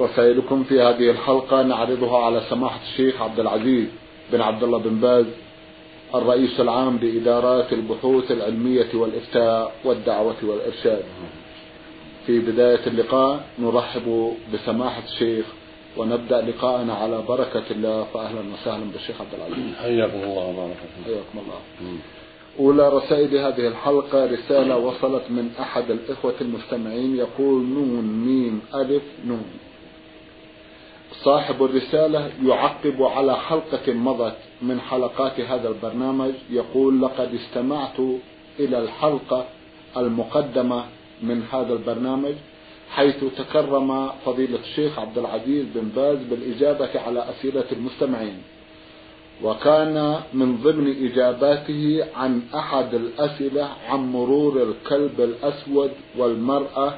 رسائلكم في هذه الحلقة. نعرضها على سماحة الشيخ عبد العزيز بن عبد الله بن باز الرئيس العام لإدارات البحوث العلمية والإفتاء والدعوة والإرشاد. في بداية اللقاء نرحب بسماحة الشيخ ونبدأ لقاءنا على بركة الله. فأهلا وسهلا بالشيخ عبد العزيز. حياكم الله وبارك حياكم الله. أولى رسائل هذه الحلقة رسالة وصلت من أحد الإخوة المستمعين. يقول نون ميم ألف نون. صاحب الرسالة يعقب على حلقة مضت من حلقات هذا البرنامج يقول لقد استمعت إلى الحلقة المقدمة من هذا البرنامج حيث تكرم فضيلة الشيخ عبد العزيز بن باز بالإجابة على أسئلة المستمعين. وكان من ضمن إجاباته عن أحد الأسئلة عن مرور الكلب الأسود والمرأة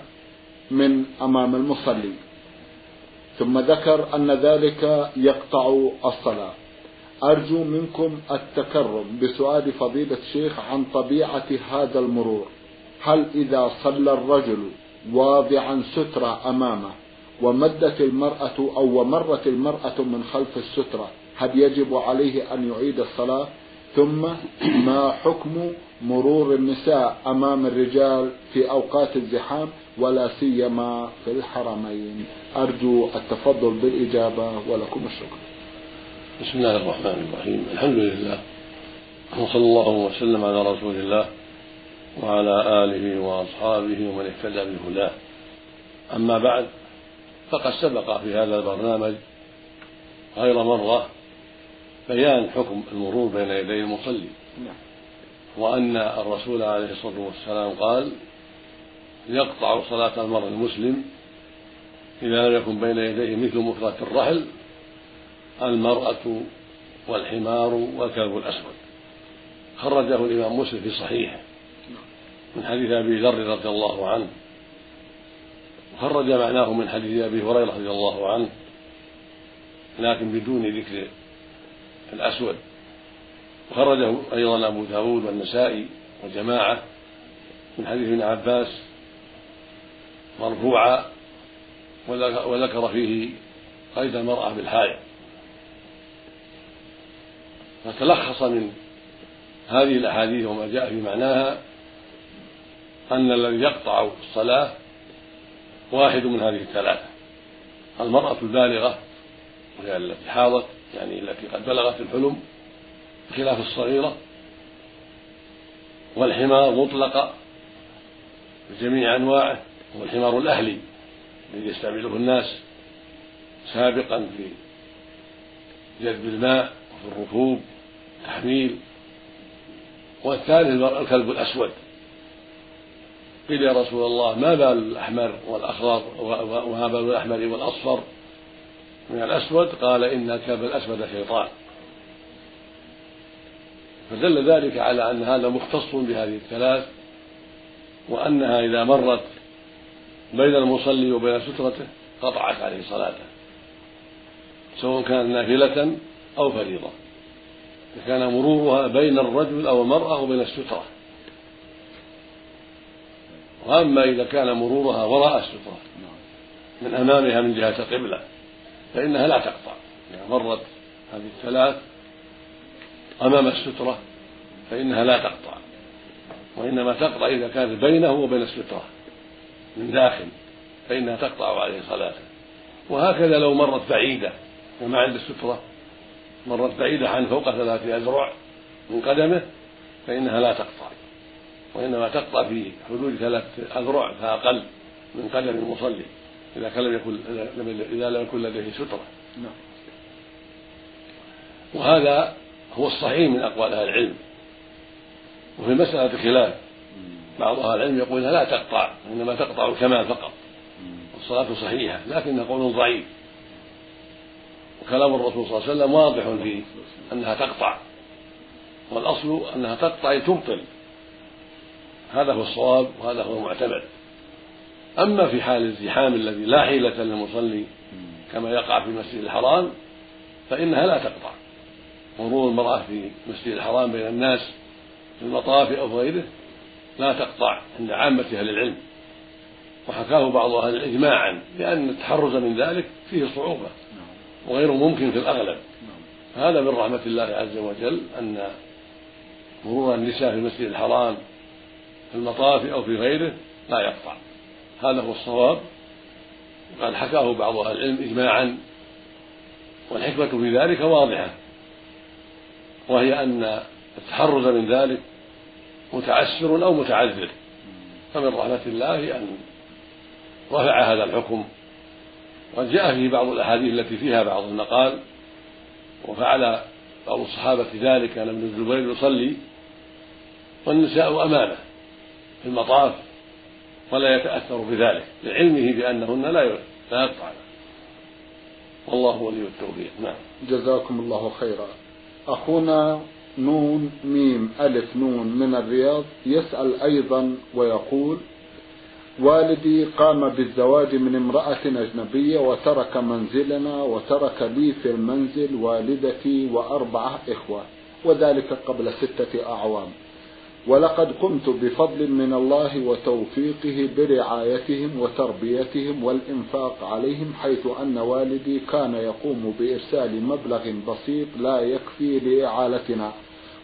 من أمام المصلي. ثم ذكر أن ذلك يقطع الصلاة. أرجو منكم التكرم بسؤال فضيلة الشيخ عن طبيعة هذا المرور. هل إذا صلى الرجل واضعا سترة أمامه ومدت المرأة أو ومرت المرأة من خلف السترة هل يجب عليه أن يعيد الصلاة؟ ثم ما حكم مرور النساء أمام الرجال في أوقات الزحام ولا سيما في الحرمين. أرجو التفضل بالإجابة ولكم الشكر. بسم الله الرحمن الرحيم. الحمد لله وصلى الله وسلم على رسول الله وعلى آله وأصحابه ومن اهتدى بهداه. أما بعد فقد سبق في هذا البرنامج غير مرة بيان حكم المرور بين يدي المصلي. نعم. وأن الرسول عليه الصلاة والسلام قال يقطع صلاة المرء المسلم إذا لم يكن بين يديه مثل مفرة الرحل المرأة والحمار والكلب الأسود خرجه الإمام مسلم في صحيحه من حديث أبي ذر رضي الله عنه. وخرج معناه من حديث أبي هريرة رضي الله عنه لكن بدون ذكر الأسود. وخرجه أيضا أبو داود والنسائي وجماعة من حديث ابن عباس مرفوعا وذكر فيه قيد المرأة بالحائض. فتلخص من هذه الأحاديث وما جاء في معناها أن الذي يقطع الصلاة واحد من هذه الثلاثة. المرأة البالغة وهي التي حاضت يعني التي قد بلغت الحلم بخلاف الصغيرة والحمار مطلقة بجميع أنواعه هو الحمار الأهلي الذي يستعمله الناس سابقا في جذب الماء وفي الركوب تحميل والثالث الكلب الأسود. قيل يا رسول الله ما بال الأحمر والأخضر وما بال الأحمر والأصفر من الأسود؟ قال إن الكلب الأسود شيطان. فدل ذلك على أن هذا مختص بهذه الثلاث وأنها إذا مرت بين المصلي وبين سترته قطعت عليه صلاته سواء كانت نافلة أو فريضة فكان مرورها بين الرجل أو المرأة وبين السترة. وأما إذا كان مرورها وراء السترة من أمامها من جهة القبلة فإنها لا تقطع. إذا مرت هذه الثلاث أمام السترة فإنها لا تقطع وإنما تقطع إذا كانت بينه وبين السترة من داخل فإنها تقطع عليه صلاته. وهكذا لو مرت بعيدة وما عند السترة مرت بعيدة عن فوق ثلاثة أذرع من قدمه فإنها لا تقطع وإنما تقطع في حدود ثلاث أذرع فأقل من قدم المصلي إذا كان لم يكن إذا لم يكن لديه سترة. نعم. وهذا هو الصحيح من أقوال أهل العلم. وفي المسألة خلاف بعض أهل العلم يقول إنها لا تقطع إنما تقطع الكمال فقط. الصلاة صحيحة لكنها قول ضعيف. وكلام الرسول صلى الله عليه وسلم واضح في أنها تقطع. والأصل أنها تقطع تبطل. هذا هو الصواب وهذا هو المعتمد. أما في حال الزحام الذي لا حيلة للمصلي كما يقع في المسجد الحرام فإنها لا تقطع. مرور المرأة في المسجد الحرام بين الناس في المطاف أو في غيره لا تقطع عند عامة أهل العلم. وحكاه بعض أهل الإجماعا لأن التحرز من ذلك فيه صعوبة وغير ممكن في الأغلب. هذا من رحمة الله عز وجل أن مرور النساء في المسجد الحرام في المطاف أو في غيره لا يقطع. هذا هو الصواب. وقد حكاه بعض أهل العلم إجماعا والحكمة في ذلك واضحة. وهي أن التحرز من ذلك متعسر أو متعذر. فمن رحمة الله أن رفع هذا الحكم. وقد جاء فيه بعض الأحاديث التي فيها بعض المقال وفعل بعض الصحابة ذلك كان ابن الزبير يصلي والنساء أمامه في المطاف ولا يتأثر بذلك لعلمه بأنهن لا لا يقطعن. والله ولي التوفيق. نعم. جزاكم الله خيرا. أخونا نون ميم ألف نون من الرياض يسأل أيضا ويقول والدي قام بالزواج من امرأة أجنبية وترك منزلنا وترك لي في المنزل والدتي وأربعة إخوة وذلك قبل ستة أعوام. ولقد قمت بفضل من الله وتوفيقه برعايتهم وتربيتهم والإنفاق عليهم حيث أن والدي كان يقوم بإرسال مبلغ بسيط لا يكفي لإعالتنا.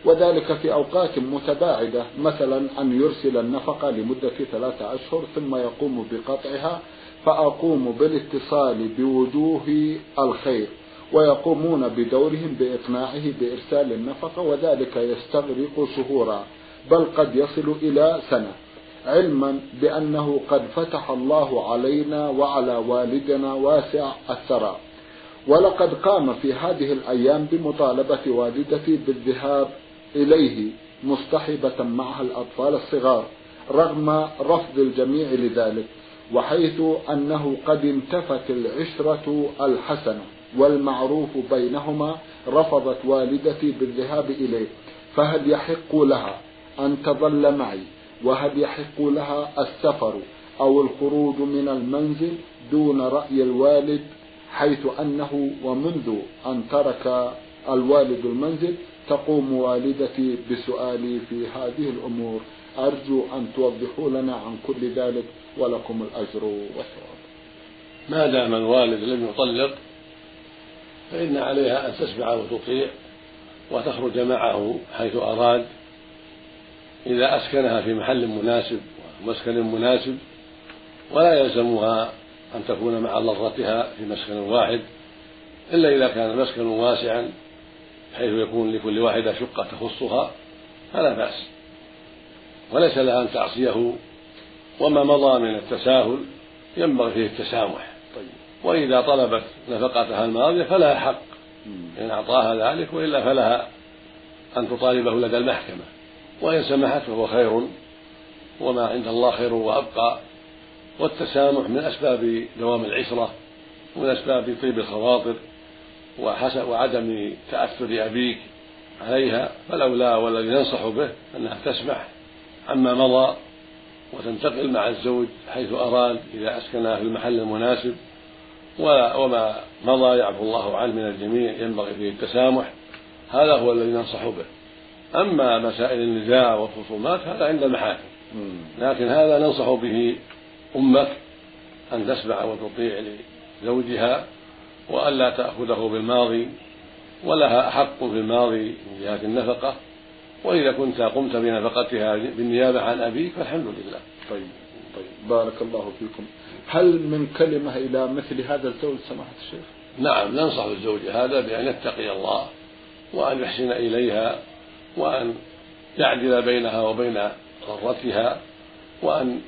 وذلك في أوقات متباعدة مثلا أن يرسل النفقة لمدة ثلاثة أشهر ثم يقوم بقطعها فأقوم بالاتصال بوجوه الخير ويقومون بدورهم بإقناعه بإرسال النفقة وذلك يستغرق شهورا. بل قد يصل إلى سنة. علما بأنه قد فتح الله علينا وعلى والدنا واسع الثراء. ولقد قام في هذه الأيام بمطالبة والدتي بالذهاب إليه مصطحبة معها الأطفال الصغار رغم رفض الجميع لذلك وحيث أنه قد انتفت العشرة الحسنة والمعروف بينهما رفضت والدتي بالذهاب إليه فهل يحق لها أن تظل معي وهل يحق لها السفر أو الخروج من المنزل دون رأي الوالد حيث أنه ومنذ أن ترك الوالد المنزل تقوم والدتي بسؤالي في هذه الأمور. أرجو أن توضحوا لنا عن كل ذلك ولكم الأجر والثواب. ما دام الوالد لم يطلق فإن عليها أن تسمع وتطيع وتخرج معه حيث أراد إذا أسكنها في محل مناسب ومسكن مناسب ولا يلزمها أن تكون مع ضرتها في مسكن واحد إلا إذا كان المسكن واسعا بحيث يكون لكل واحدة شقة تخصها فلا بأس. وليس لها أن تعصيه وما مضى من التساهل ينبغي فيه التسامح. طيب. وإذا طلبت نفقتها الماضية فلها حق. إن أعطاها ذلك وإلا فلها أن تطالبه لدى المحكمة. وإن سمحت فهو خير وما عند الله خير وأبقى والتسامح من أسباب دوام العشرة ومن أسباب طيب الخواطر وحسن وعدم تأثر أبيك عليها فالأولى والذي ننصح به أنها تسمح عما مضى وتنتقل مع الزوج حيث أراد إذا أسكنها في المحل المناسب وما مضى يعفو الله عنه من الجميع ينبغي فيه التسامح هذا هو الذي ننصح به. أما مسائل النزاع والخصومات هذا عند المحاكم. لكن هذا ننصح به أمك أن تسمع وتطيع لزوجها وألا تأخذه بالماضي ولها أحق في الماضي من جهة النفقة. وإذا كنت قمت بنفقتها بالنيابة عن أبيك فالحمد لله. طيب طيب. بارك الله فيكم. هل من كلمة إلى مثل هذا الزوج سماحة الشيخ؟ نعم ننصح الزوج هذا بأن يتقي الله وأن يحسن إليها وأن يعدل بينها وبين ضرتها وأن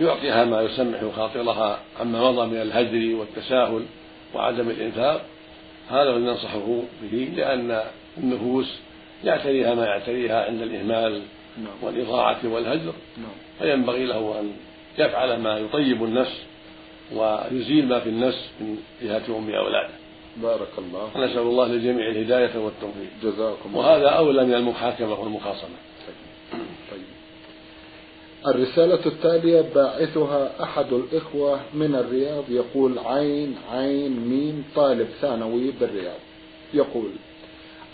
يعطيها ما يسمح خاطرها عما مضى من الهجر والتساهل وعدم الإنفاق هذا الذي ننصحه به لأن النفوس يعتريها ما يعتريها عند الإهمال نعم. والإضاعة والهجر نعم. فينبغي له أن يفعل ما يطيب النفس ويزيل ما في النفس من جهة أم أولاده بارك الله نسأل الله للجميع الهداية والتوفيق. جزاكم وهذا أولى من المحاكمة والمخاصمة. طيب. الرسالة التالية باعثها أحد الإخوة من الرياض يقول عين عين ميم طالب ثانوي بالرياض. يقول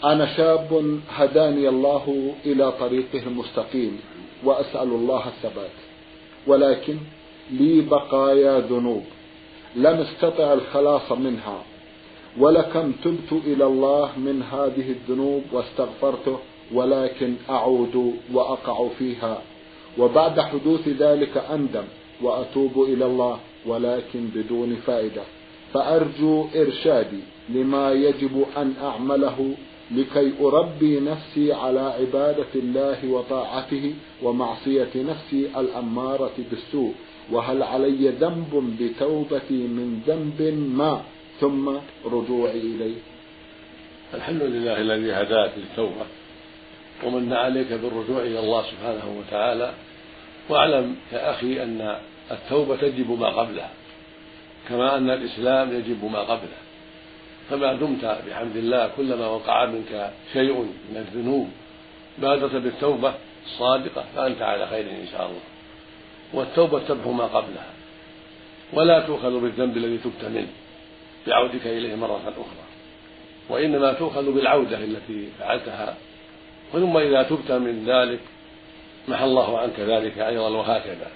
أنا شاب هداني الله إلى طريقه المستقيم وأسأل الله الثبات ولكن لي بقايا ذنوب لم أستطع الخلاص منها. ولكم تبت إلى الله من هذه الذنوب واستغفرته ولكن أعود وأقع فيها. وبعد حدوث ذلك أندم وأتوب إلى الله ولكن بدون فائدة. فأرجو إرشادي لما يجب أن أعمله لكي أربي نفسي على عبادة الله وطاعته ومعصية نفسي الأمارة بالسوء. وهل علي ذنب بتوبتي من ذنب ما؟ ثم رجوعي إليه. الحمد لله الذي هداك للتوبة ومن عليك بالرجوع إلى الله سبحانه وتعالى واعلم يا أخي أن التوبة تجب ما قبلها كما أن الإسلام يجب ما قبله. فما دمت بحمد الله كلما وقع منك شيء من الذنوب بادرت بالتوبة الصادقة فأنت على خير إن شاء الله. والتوبة تمحو ما قبلها ولا تؤخذ بالذنب الذي تبت منه. بعودك إليه مرة أخرى. وإنما تؤخذ بالعودة التي فعلتها. ثم إذا تبت من ذلك محى الله عنك ذلك أيضا وهكذا.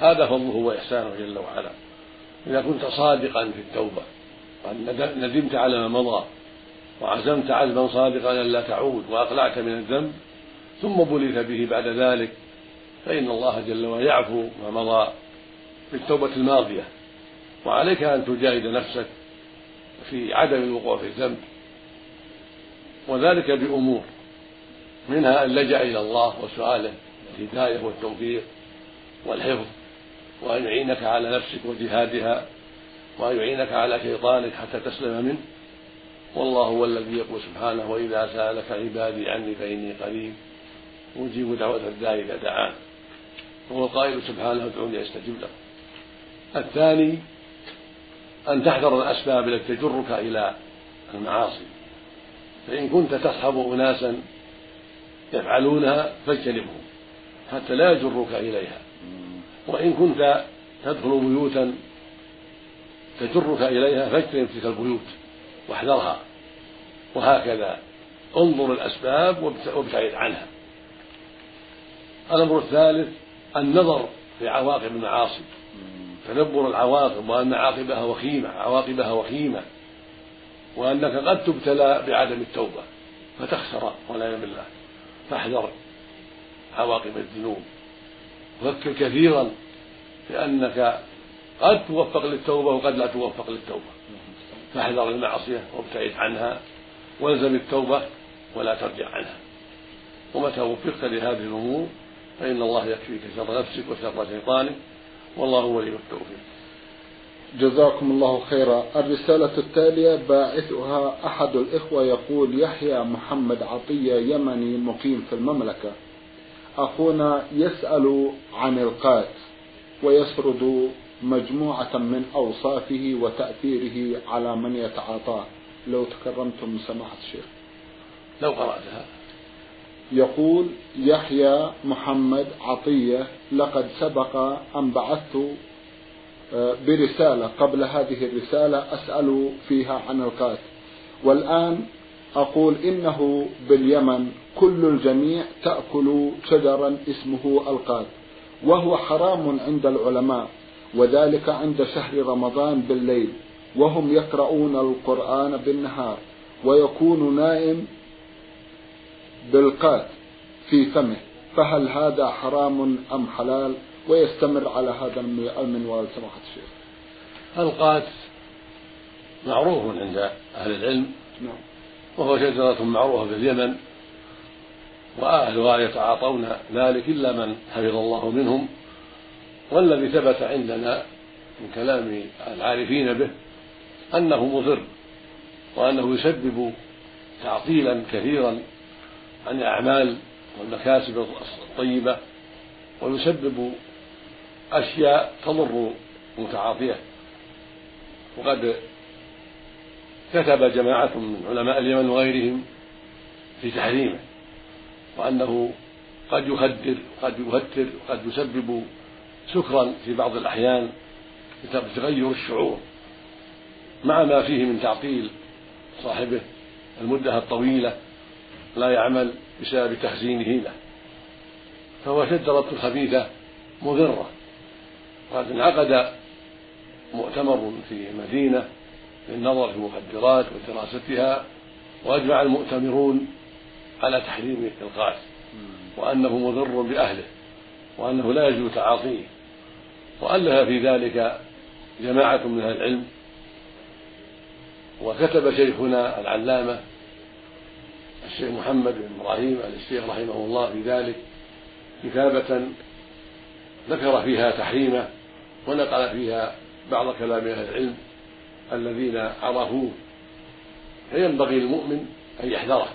هذا فضله وإحسانه جل وعلا. إذا كنت صادقا في التوبة ندمت على ما مضى وعزمت عزما صادقا ألا تعود وأقلعت من الذنب ثم بليت به بعد ذلك فإن الله جل وعلا يعفو ما مضى بالتوبة الماضية. وعليك أن تجاهد نفسك في عدم الوقوع في الذنب. وذلك بأمور منها أن لجأ إلى الله وسؤاله الهداية والتوفيق والحفظ وأن يعينك على نفسك وجهادها وأن يعينك على شيطانك حتى تسلم منه. والله هو الذي يقول سبحانه وإذا سألك عبادي عني فإني قريب أجيب دعوة الداعي إذا دعان. وهو القائل سبحانه ادعوني أستجب لكم. الثاني أن تحذر الأسباب التي تجرك إلى المعاصي. فإن كنت تصحب أناسا يفعلونها فاجتنبهم حتى لا يجرك إليها. وإن كنت تدخل بيوتا تجرك إليها فاجتنب تلك البيوت واحذرها. وهكذا انظر الأسباب وابتعد عنها. الأمر الثالث النظر في عواقب المعاصي. تدبر العواقب وأن عاقبها وخيمة عواقبها وخيمة. وأنك قد تبتلى بعدم التوبة فتخسر والعياذ بالله فاحذر عواقب الذنوب. وفكر كثيرا لأنك قد توفق للتوبة وقد لا توفق للتوبة. فاحذر المعصية وابتعد عنها والزم التوبة ولا ترجع عنها. ومتى وفقت لهذه الأمور فإن الله يكفيك شر نفسك وشر شيطانك. والله ولي التوفيق. جزاكم الله خيرا. الرسالة التالية باعثها أحد الإخوة يقول يحيى محمد عطية يمني مقيم في المملكة. أخونا يسأل عن القات ويسرد مجموعة من أوصافه وتأثيره على من يتعاطاه. لو تكرمتم سماحة الشيخ. لو قرأتها. يقول يحيى محمد عطية لقد سبق أن بعثت آه، برسالة قبل هذه الرسالة أسأل فيها عن القات والآن أقول إنه باليمن كل الجميع تأكل شجرا اسمه القات وهو حرام عند العلماء وذلك عند شهر رمضان بالليل وهم يقرؤون القرآن بالنهار ويكون نائم بالقات في فمه فهل هذا حرام أم حلال؟ ويستمر على هذا المنوال سماحة الشيخ القات معروف عند أهل العلم نعم. وهو شجرة معروفة في اليمن وأهلها يتعاطون ذلك إلا من حفظ الله منهم والذي ثبت عندنا من كلام العارفين به أنه مضر وأنه يسبب تعطيلا كثيرا عن الأعمال والمكاسب الطيبة ويسبب أشياء تضر المتعاطية وقد كتب جماعة من علماء اليمن وغيرهم في تحريمه وأنه قد يخدر قد يهتر قد يسبب سكرا في بعض الأحيان بتغير الشعور. مع ما فيه من تعطيل صاحبه المدة الطويلة لا يعمل بسبب تخزينه له. فهو شجرة خبيثة مضرة. وقد انعقد مؤتمر في مدينة للنظر في المخدرات ودراستها وأجمع المؤتمرون على تحريم القاس وأنه مضر بأهله وأنه لا يجوز تعاطيه. وألف في ذلك جماعة من أهل العلم. وكتب شيخنا العلامة الشيخ محمد بن إبراهيم آل الشيخ رحمه الله في ذلك كتابة ذكر فيها تحريمه ونقل فيها بعض كلام أهل العلم الذين عرفوه فينبغي للمؤمن أن يحذره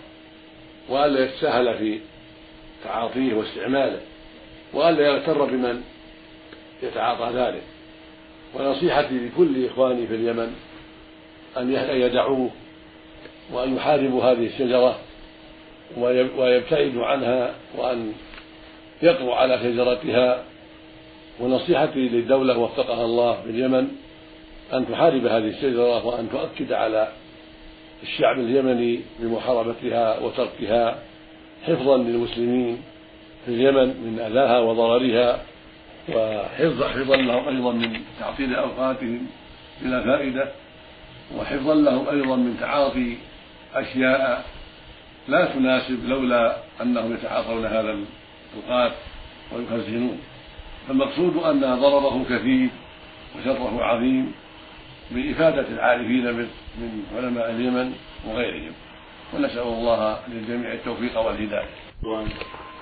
وألا يتساهل في تعاطيه واستعماله وألا يغتر بمن يتعاطى ذلك. ونصيحتي لكل إخواني في اليمن أن يدعوه وأن يحاربوا هذه الشجرة ويبتعدوا عنها وأن يقضوا على شجرتها ونصيحتي للدولة وفقها الله في اليمن أن تحارب هذه الشجرة وأن تؤكد على الشعب اليمني بمحاربتها وتركها حفظا للمسلمين في اليمن من أذاها وضررها وحفظا حفظا لهم أيضا من تعطيل أوقاتهم بلا فائدة وحفظا لهم أيضا من تعاطي أشياء لا تناسب لولا أنهم يتعاطون هذا القات ويخزنون. فالمقصود أن ضرره كثير وشره عظيم بإفادة العارفين من علماء اليمن وغيرهم. ونسأل الله للجميع التوفيق والهداية.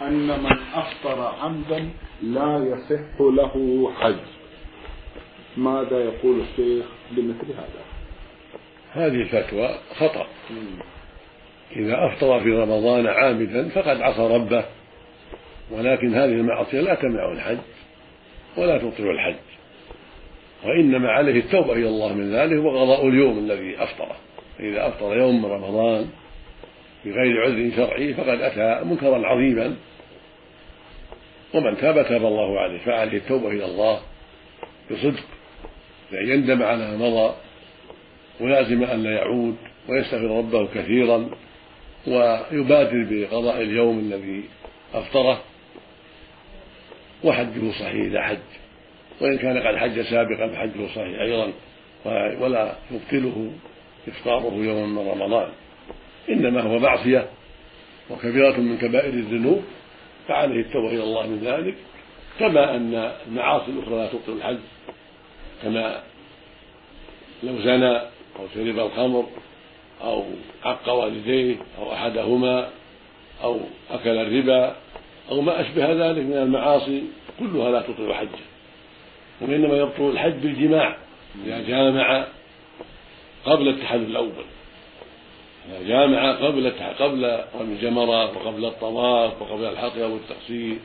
أن من أفطر عمدا لا يصح له حج. ماذا يقول الشيخ بمثل هذا؟ هذه الفتوى خطأ. إذا أفطر في رمضان عامدا فقد عصى ربه ولكن هذه المعصية لا تمنع الحج ولا تبطل الحج وإنما عليه التوبة إلى الله من ذلك وقضاء اليوم الذي أفطره فإذا أفطر يوم من رمضان بغير عذر شرعي فقد أتى منكرا عظيما ومن تاب تاب الله عليه فعليه التوبة إلى الله بصدق بأن يندم على ما مضى ولازم أن لا يعود ويستغفر ربه كثيرا. ويبادر بقضاء اليوم الذي أفطره وحجه صحيح إذا حج. وإن كان قد حج سابقا فحجه صحيح أيضا. ولا يبطله إفطاره يوم من رمضان. إنما هو معصية وكبيرة من كبائر الذنوب. فعليه التوبة إلى الله من ذلك. كما أن المعاصي الأخرى لا تبطل الحج. كما لو زنى أو شرب الخمر أو عق والديه أو أحدهما أو أكل الربا أو ما أشبه ذلك من المعاصي كلها لا تبطل حجة. وإنما يبطل الحج بالجماع إذا جامع قبل التحلل الأول. إذا جامع قبل قبل رمي الجمرة وقبل الطواف وقبل الحق أو التقصير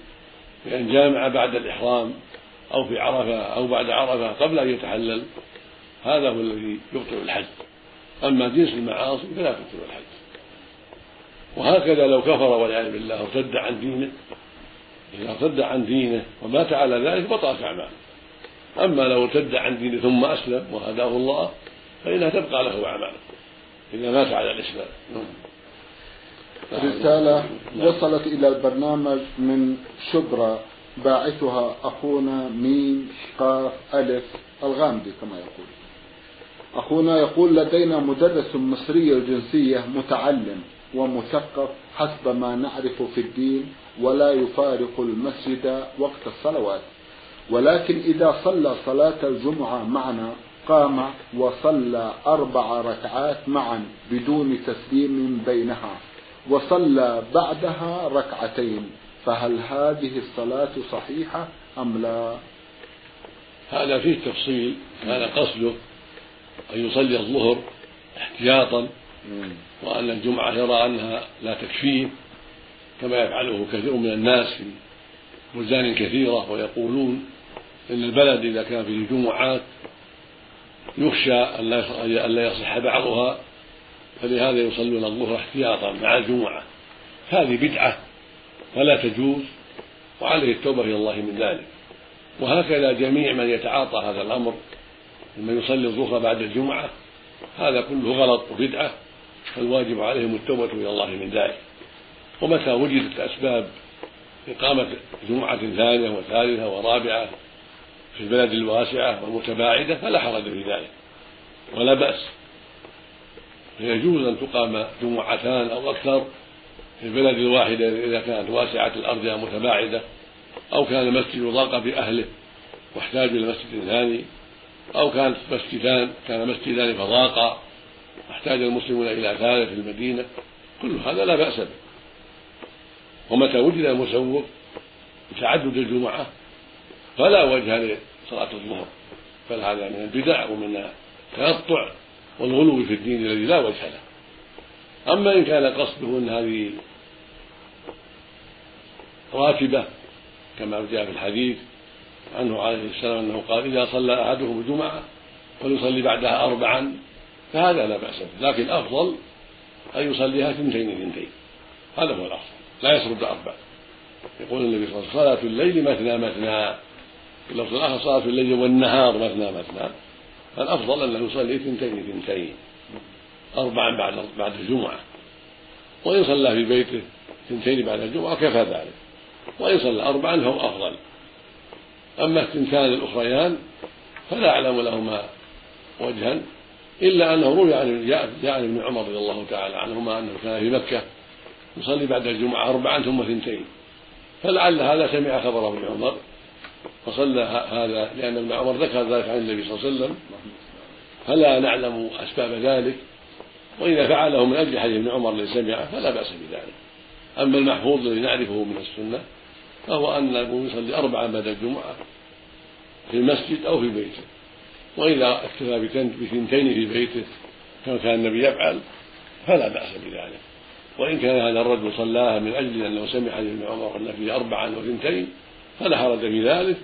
بأن جامع بعد الإحرام أو في عرفة أو بعد عرفة قبل أن يتحلل هذا هو الذي يبطل الحج. أما جنس المعاصي فلا تبطل الحج. وهكذا لو كفر والعياذ بالله وارتد عن دينه إذا ارتد عن دينه ومات على ذلك بطلت أعماله. أما لو ارتد عن دينه ثم أسلم وهداه الله فإنها تبقى له أعماله إذا مات على الإسلام. رسالة وصلت إلى البرنامج من شبرا باعثها أخونا ميم قاف ألف الغامدي كما يقول. أخونا يقول لدينا مدرس مصري الجنسية متعلم ومثقف حسب ما نعرف في الدين ولا يفارق المسجد وقت الصلوات. ولكن إذا صلى صلاة الجمعة معنا قام وصلى أربع ركعات معا بدون تسليم بينها وصلى بعدها ركعتين فهل هذه الصلاة صحيحة أم لا؟ هذا فيه تفصيل كان قصده. أن يصلي الظهر احتياطا وأن الجمعة يرى أنها لا تكفيه كما يفعله كثير من الناس في بلدان كثيرة ويقولون إن البلد إذا كان فيه جمعات يخشى أن لا يصح بعضها فلهذا يصلون الظهر احتياطا مع الجمعة. هذه بدعة ولا تجوز وعليه التوبة إلى الله من ذلك. وهكذا جميع من يتعاطى هذا الأمر ممن يصلي الظهر بعد الجمعة هذا كله غلط وبدعة فالواجب عليهم التوبة إلى الله من ذلك. ومتى وجدت أسباب إقامة جمعة ثانية وثالثة ورابعة في البلد الواسعة والمتباعدة فلا حرج في ذلك ولا بأس. فيجوز أن تقام جمعتان أو أكثر في البلد الواحدة إذا كانت واسعة الأرض أو متباعدة أو كان المسجد ضاق بأهله واحتاج إلى مسجد ثاني. أو كانت مسجدان كان مسجدان فضاقا واحتاج المسلمون إلى ثالث في المدينة. كل هذا لا بأس به. ومتى وجد المسوق بتعدد الجمعة فلا وجه لصلاة الظهر. بل هذا من البدع ومن التنطع والغلو في الدين الذي لا وجه له. أما إن كان قصده أن هذه راتبة كما جاء في الحديث عنه عليه السلام أنه قال إذا صلى أحدكم الجمعة فليصلي بعدها أربعا فهذا لا بأس به. لكن الأفضل أن يصليها ثنتين اثنتين. هذا هو الأفضل. لا يسرد أربع. يقول النبي صلى الله عليه وسلم صلاة الليل مثنى مثنى. اللفظ الآخر صلاة الليل والنهار مثنى مثنى. فالأفضل أنه يصلي ثنتين ثنتين أربعا بعد بعد الجمعة. وإن صلى في بيته ثنتين بعد الجمعة كفى ذلك. وإن صلى أربعا فهو أفضل. أما الثنتان الأخريان فلا أعلم لهما وجها إلا أنه روي عن جاء عن ابن عمر رضي الله تعالى عنهما أنه كان في مكة يصلي بعد الجمعة أربعا ثم ثنتين. فلعل هذا سمع خبره ابن عمر فصلى هذا لأن ابن عمر ذكر ذلك عن النبي صلى الله عليه وسلم. فلا نعلم أسباب ذلك وإذا فعله من أجل حديث ابن عمر الذي سمعه فلا بأس بذلك. أما المحفوظ الذي نعرفه من السنة فهو أنه يصلي أربعا بعد الجمعة في المسجد أو في بيته. وإذا اكتفى بثنتين في بيته كما كان النبي يفعل فلا بأس بذلك. وإن كان هذا الرجل صلاها من أجل أنه سمع حديث ابن عمر أن فيه أربعا وثنتين فلا حرج في ذلك.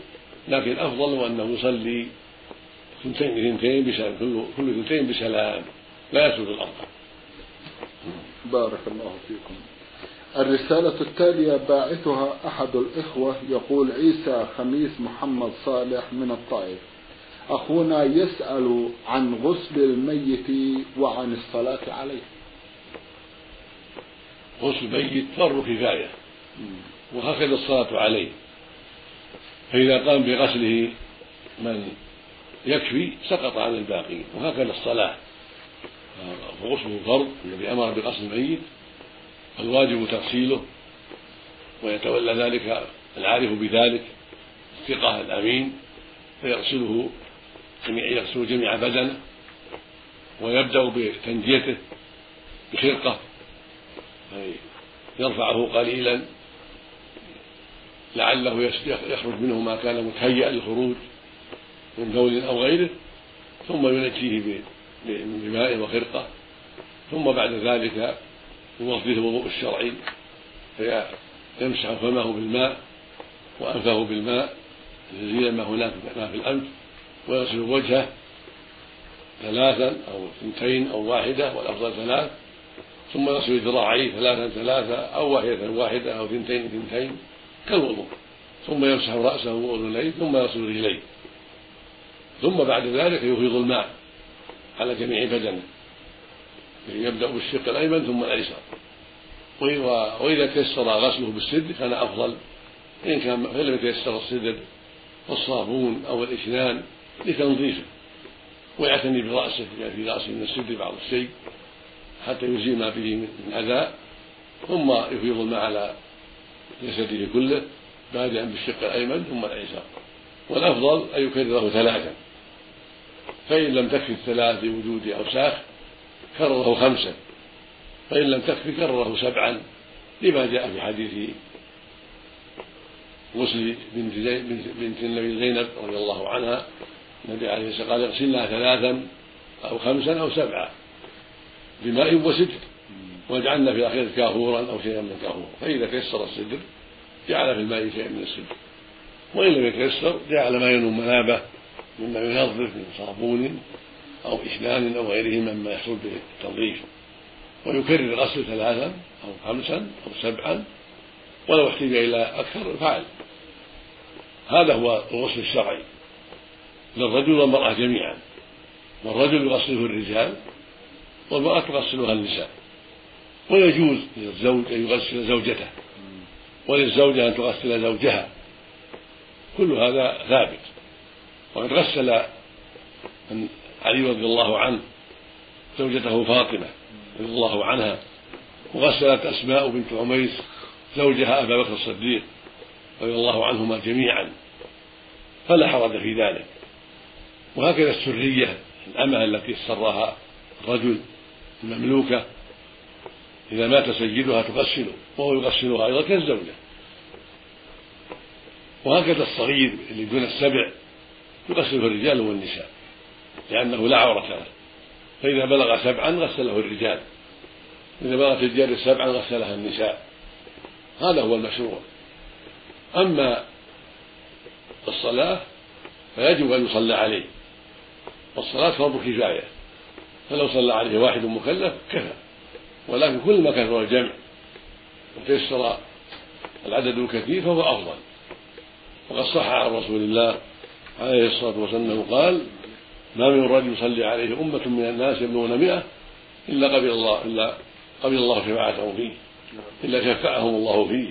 لكن أفضل أنه يصلي ثنتين ثنتين بسلام كل ثنتين بسلام لا يسجد الأربع بارك الله فيكم. الرسالة التالية باعثها أحد الإخوة يقول عيسى خميس محمد صالح من الطائف. أخونا يسأل عن غسل الميت وعن الصلاة عليه. غسل الميت فرض كفاية وهكذا الصلاة عليه. فإذا قام بغسله من يكفي سقط عن الباقين وهكذا الصلاة. فغسله فرض الذي أمر بغسل الميت الواجب تغسيله ويتولى ذلك العارف بذلك الثقة الأمين فيغسله يغسل جميع بدنه ويبدأ بتنجيته بخرقة يرفعه قليلا لعله يخرج منه ما كان متهيئا للخروج من بول أو غيره ثم ينجيه بماء وخرقة ثم بعد ذلك يوضيه الوضوء الشرعي فيمسح فمه بالماء وأنفه بالماء يزيل ما هناك ما في الأنف ويغسل وجهه ثلاثا أو اثنتين أو واحدة والأفضل ثلاث ثم يغسل ذراعيه ثلاثا ثلاثة أو واحدة واحدة أو اثنتين اثنتين كالوضوء. ثم يمسح رأسه وأذنيه ثم يغسل رجليه. ثم بعد ذلك يفيض الماء على جميع بدنه. يبدأ بالشق الأيمن ثم الأيسر وإذا تيسر غسله بالسدر كان أفضل. إن كان فإن لم يتيسر السدر فالصابون أو الإشنان لتنظيفه. ويعتني برأسه في رأسه من السدر بعض الشيء حتى يزيل ما به من أذى. ثم يفيض الماء على جسده كله بادئا بالشق الأيمن ثم الأيسر والأفضل أن يكرره ثلاثا. فإن لم تكفي الثلاث لوجود أوساخ كرره خمسا فإن لم تكفي كرره سبعا. لما جاء في حديث غسل بنت, بنت النبي زينب رضي الله عنها النبي عليه الصلاة والسلام قال اغسلنا ثلاثا أو خمسا أو سبعا بماء وسدر واجعلنا في اخره كافورا أو شيئا من كافور فاذا تيسر السدر جعل في الماء شيئا من السدر. وإن لم يتيسر جعل ما ينوم منابه مما ينظف من صابون أو إسنان أو غيره مما يحصل به التنظيف ويكرر الغسل ثلاثا أو خمسا أو سبعا ولو احتاج إلى أكثر فعل هذا هو الغسل الشرعي. للرجل والمرأة جميعا. والرجل يغسله الرجال والمرأة تغسلها النساء. ويجوز للزوج أن يغسل زوجته. وللزوجة أن تغسل زوجها. كل هذا ثابت. وقد غسل علي رضي الله عنه زوجته فاطمة رضي الله عنها. وغسلت أسماء بنت عميس زوجها أبا بكر الصديق رضي الله عنهما جميعا. فلا حرج في ذلك. وهكذا السرية الأمة التي سرها الرجل المملوكة إذا مات سيدها تغسله وهو يغسلها أيضا كالزوجة. وهكذا الصغير اللي دون السبع يغسله الرجال والنساء. لأنه لا عورة له. فإذا بلغ سبعا غسله الرجال. إذا بلغت الجار سبعا غسلها النساء. هذا هو المشروع. أما الصلاة فيجب أن يصلى عليه. والصلاة فرض كفاية. فلو صلى عليه واحد مكلف كفى. ولكن كل ما كثر الجمع وتيسر العدد الكثير فهو أفضل. وقد صح عن رسول الله عليه الصلاة والسلام قال ما من رجل يصلي عليه أمة من الناس يبلغون مئة إلا قبل الله إلا قبل الله شفاعتهم فيه إلا شفعهم الله فيه.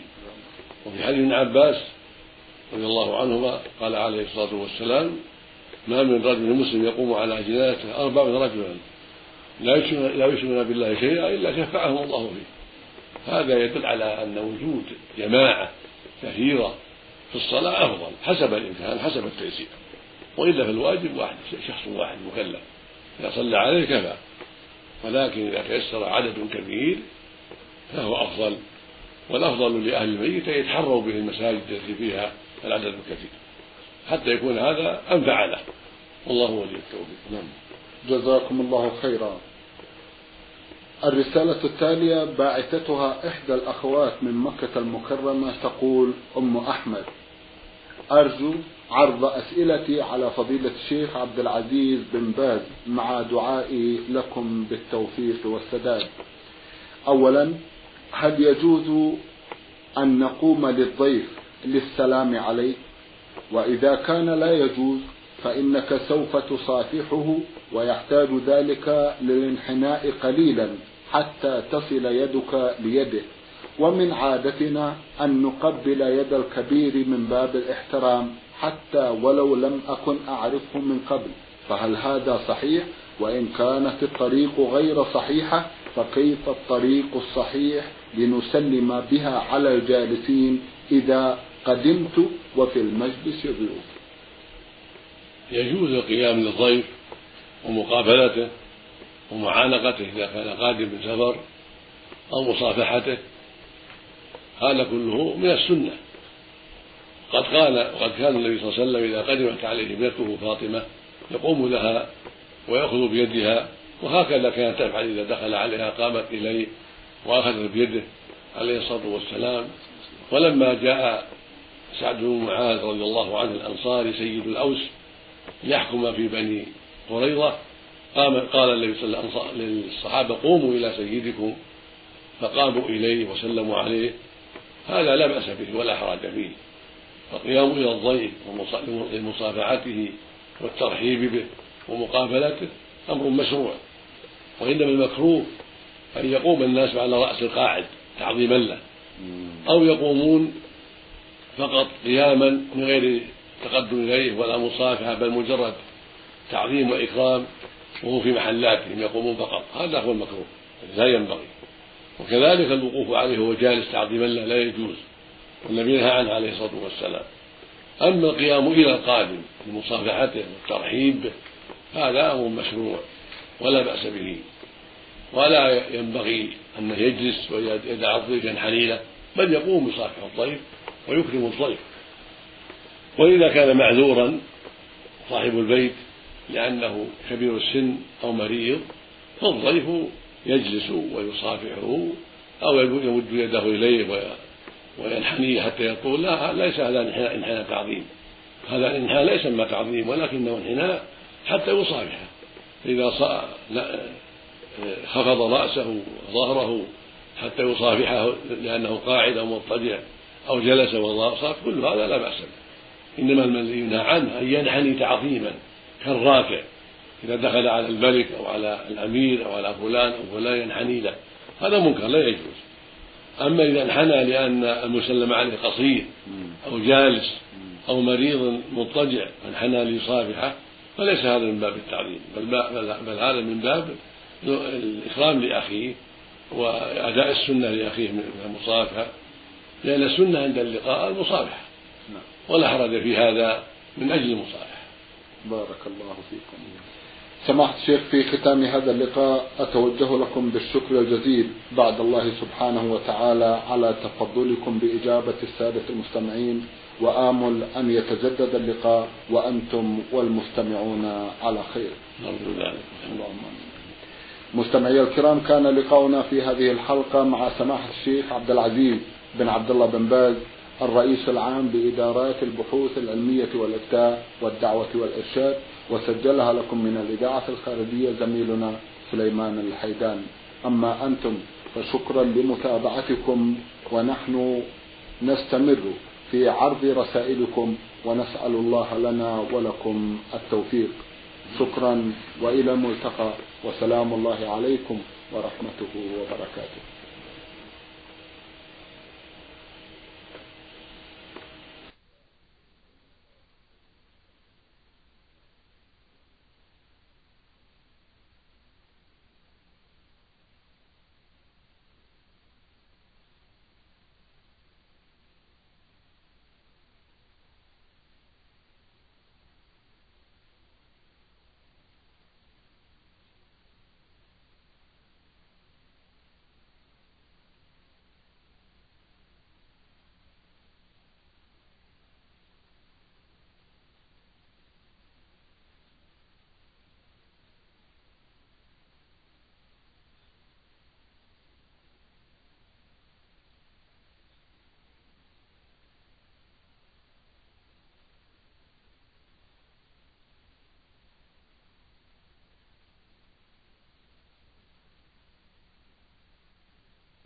وفي حديث ابن عباس رضي الله عنهما قال عليه الصلاة والسلام ما من رجل مسلم يقوم على جنازته أربعون رجلا لا لا يشركون بالله شيئا إلا شفعهم الله فيه. هذا يدل على أن وجود جماعة كثيرة في الصلاة أفضل حسب الإمكان حسب التيسير وإلا في الواجب واحد شخص واحد مكلف. إذا صلى عليه كفى. ولكن إذا تيسر عدد كبير فهو أفضل. والأفضل لأهل الميت أن يتحروا به المساجد التي فيها العدد الكثير. حتى يكون هذا أنفع له. والله ولي التوفيق. نعم. جزاكم الله خيرا. الرسالة التالية باعثتها إحدى الأخوات من مكة المكرمة تقول أم أحمد أرجو عرض أسئلتي على فضيلة الشيخ عبد العزيز بن باز مع دعائي لكم بالتوفيق والسداد. أولا هل يجوز أن نقوم للضيف للسلام عليه؟ وإذا كان لا يجوز فإنك سوف تصافحه ويحتاج ذلك للانحناء قليلا حتى تصل يدك ليده. ومن عادتنا أن نقبل يد الكبير من باب الاحترام. حتى ولو لم أكن أعرفه من قبل فهل هذا صحيح؟ وإن كانت الطريق غير صحيحة فكيف الطريق الصحيح لنسلم بها على الجالسين إذا قدمت وفي المجلس ضيوف يجوز القيام للضيف ومقابلته ومعانقته إذا كان قادم من سفر أو مصافحته هذا كله من السنة. قد قال وقد كان النبي صلى الله عليه وسلم إذا قدمت عليه ابنته فاطمة يقوم لها ويأخذ بيدها وهكذا كانت تفعل إذا دخل عليها قامت إليه وأخذت بيده عليه الصلاة والسلام. ولما جاء سعد بن معاذ رضي الله عنه الأنصاري سيد الأوس ليحكم في بني قريظة قام قال النبي صلى الله عليه وسلم للصحابة قوموا إلى سيدكم فقاموا إليه وسلموا عليه. هذا لا بأس به ولا حرج فيه. فالقيام إلى الضيف لمصافحته والترحيب به ومقابلته أمر مشروع. وإنما المكروه أن يقوم الناس على رأس القاعد تعظيما له. أو يقومون فقط قياما من غير تقدم إليه ولا مصافحة بل مجرد تعظيم وإكرام وهو في محلاتهم يقومون فقط. هذا هو المكروه لا ينبغي. وكذلك الوقوف عليه وهو جالس تعظيما له لا يجوز. والنبي نهى عنه عليه الصلاة والسلام. أما القيام إلى القادم لمصافحته والترحيب به هذا أمر مشروع ولا بأس به. ولا ينبغي انه يجلس ويدع الضيف له بل يقوم يصافح الضيف ويكرم الضيف. وإذا كان معذورا صاحب البيت لأنه كبير السن أو مريض فالضيف يجلس ويصافحه أو يمد يده إليه وينحني حتى يطول لا ليس هذا انحناء تعظيم. هذا الانحناء لا يسمى تعظيم ولكنه انحناء حتى يصافحه فإذا خفض رأسه وظهره حتى يصافحه لأنه قاعد أو مضطجع أو جلس وصار كل هذا لا بأس به. إنما الذي ينهى عنه أن ينحني تعظيما كالراكع. إذا دخل على الملك أو على الأمير أو على فلان أو فلان ينحني له. هذا منكر لا يجوز. أما إذا انحنى لأن المسلم عليه قصير أو جالس أو مريض مضطجع انحنى ليصافحه فليس هذا من باب التعظيم بل, بل هذا من باب الإكرام لأخيه وأداء السنة لأخيه من المصافحة لأن السنة عند اللقاء المصافحة نعم. ولا حرج في هذا من أجل المصافحة. بارك الله فيكم. سماحة الشيخ في ختام هذا اللقاء أتوجه لكم بالشكر الجزيل بعد الله سبحانه وتعالى على تفضلكم بإجابة السادة المستمعين وآمل أن يتجدد اللقاء وأنتم والمستمعون على خير. اللهم مستمعي الكرام كان لقاؤنا في هذه الحلقة مع سماحة الشيخ عبد العزيز بن عبد الله بن باز الرئيس العام بإدارات البحوث العلمية والإفتاء والدعوة والإرشاد. وسجلها لكم من الإذاعة الخارجية زميلنا سليمان الحيدان. أما أنتم فشكرا لمتابعتكم ونحن نستمر في عرض رسائلكم ونسأل الله لنا ولكم التوفيق. شكرا وإلى الملتقى. وسلام الله عليكم ورحمته وبركاته.